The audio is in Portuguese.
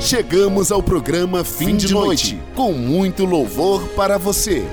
Chegamos ao programa Fim de Noite, com muito louvor para você.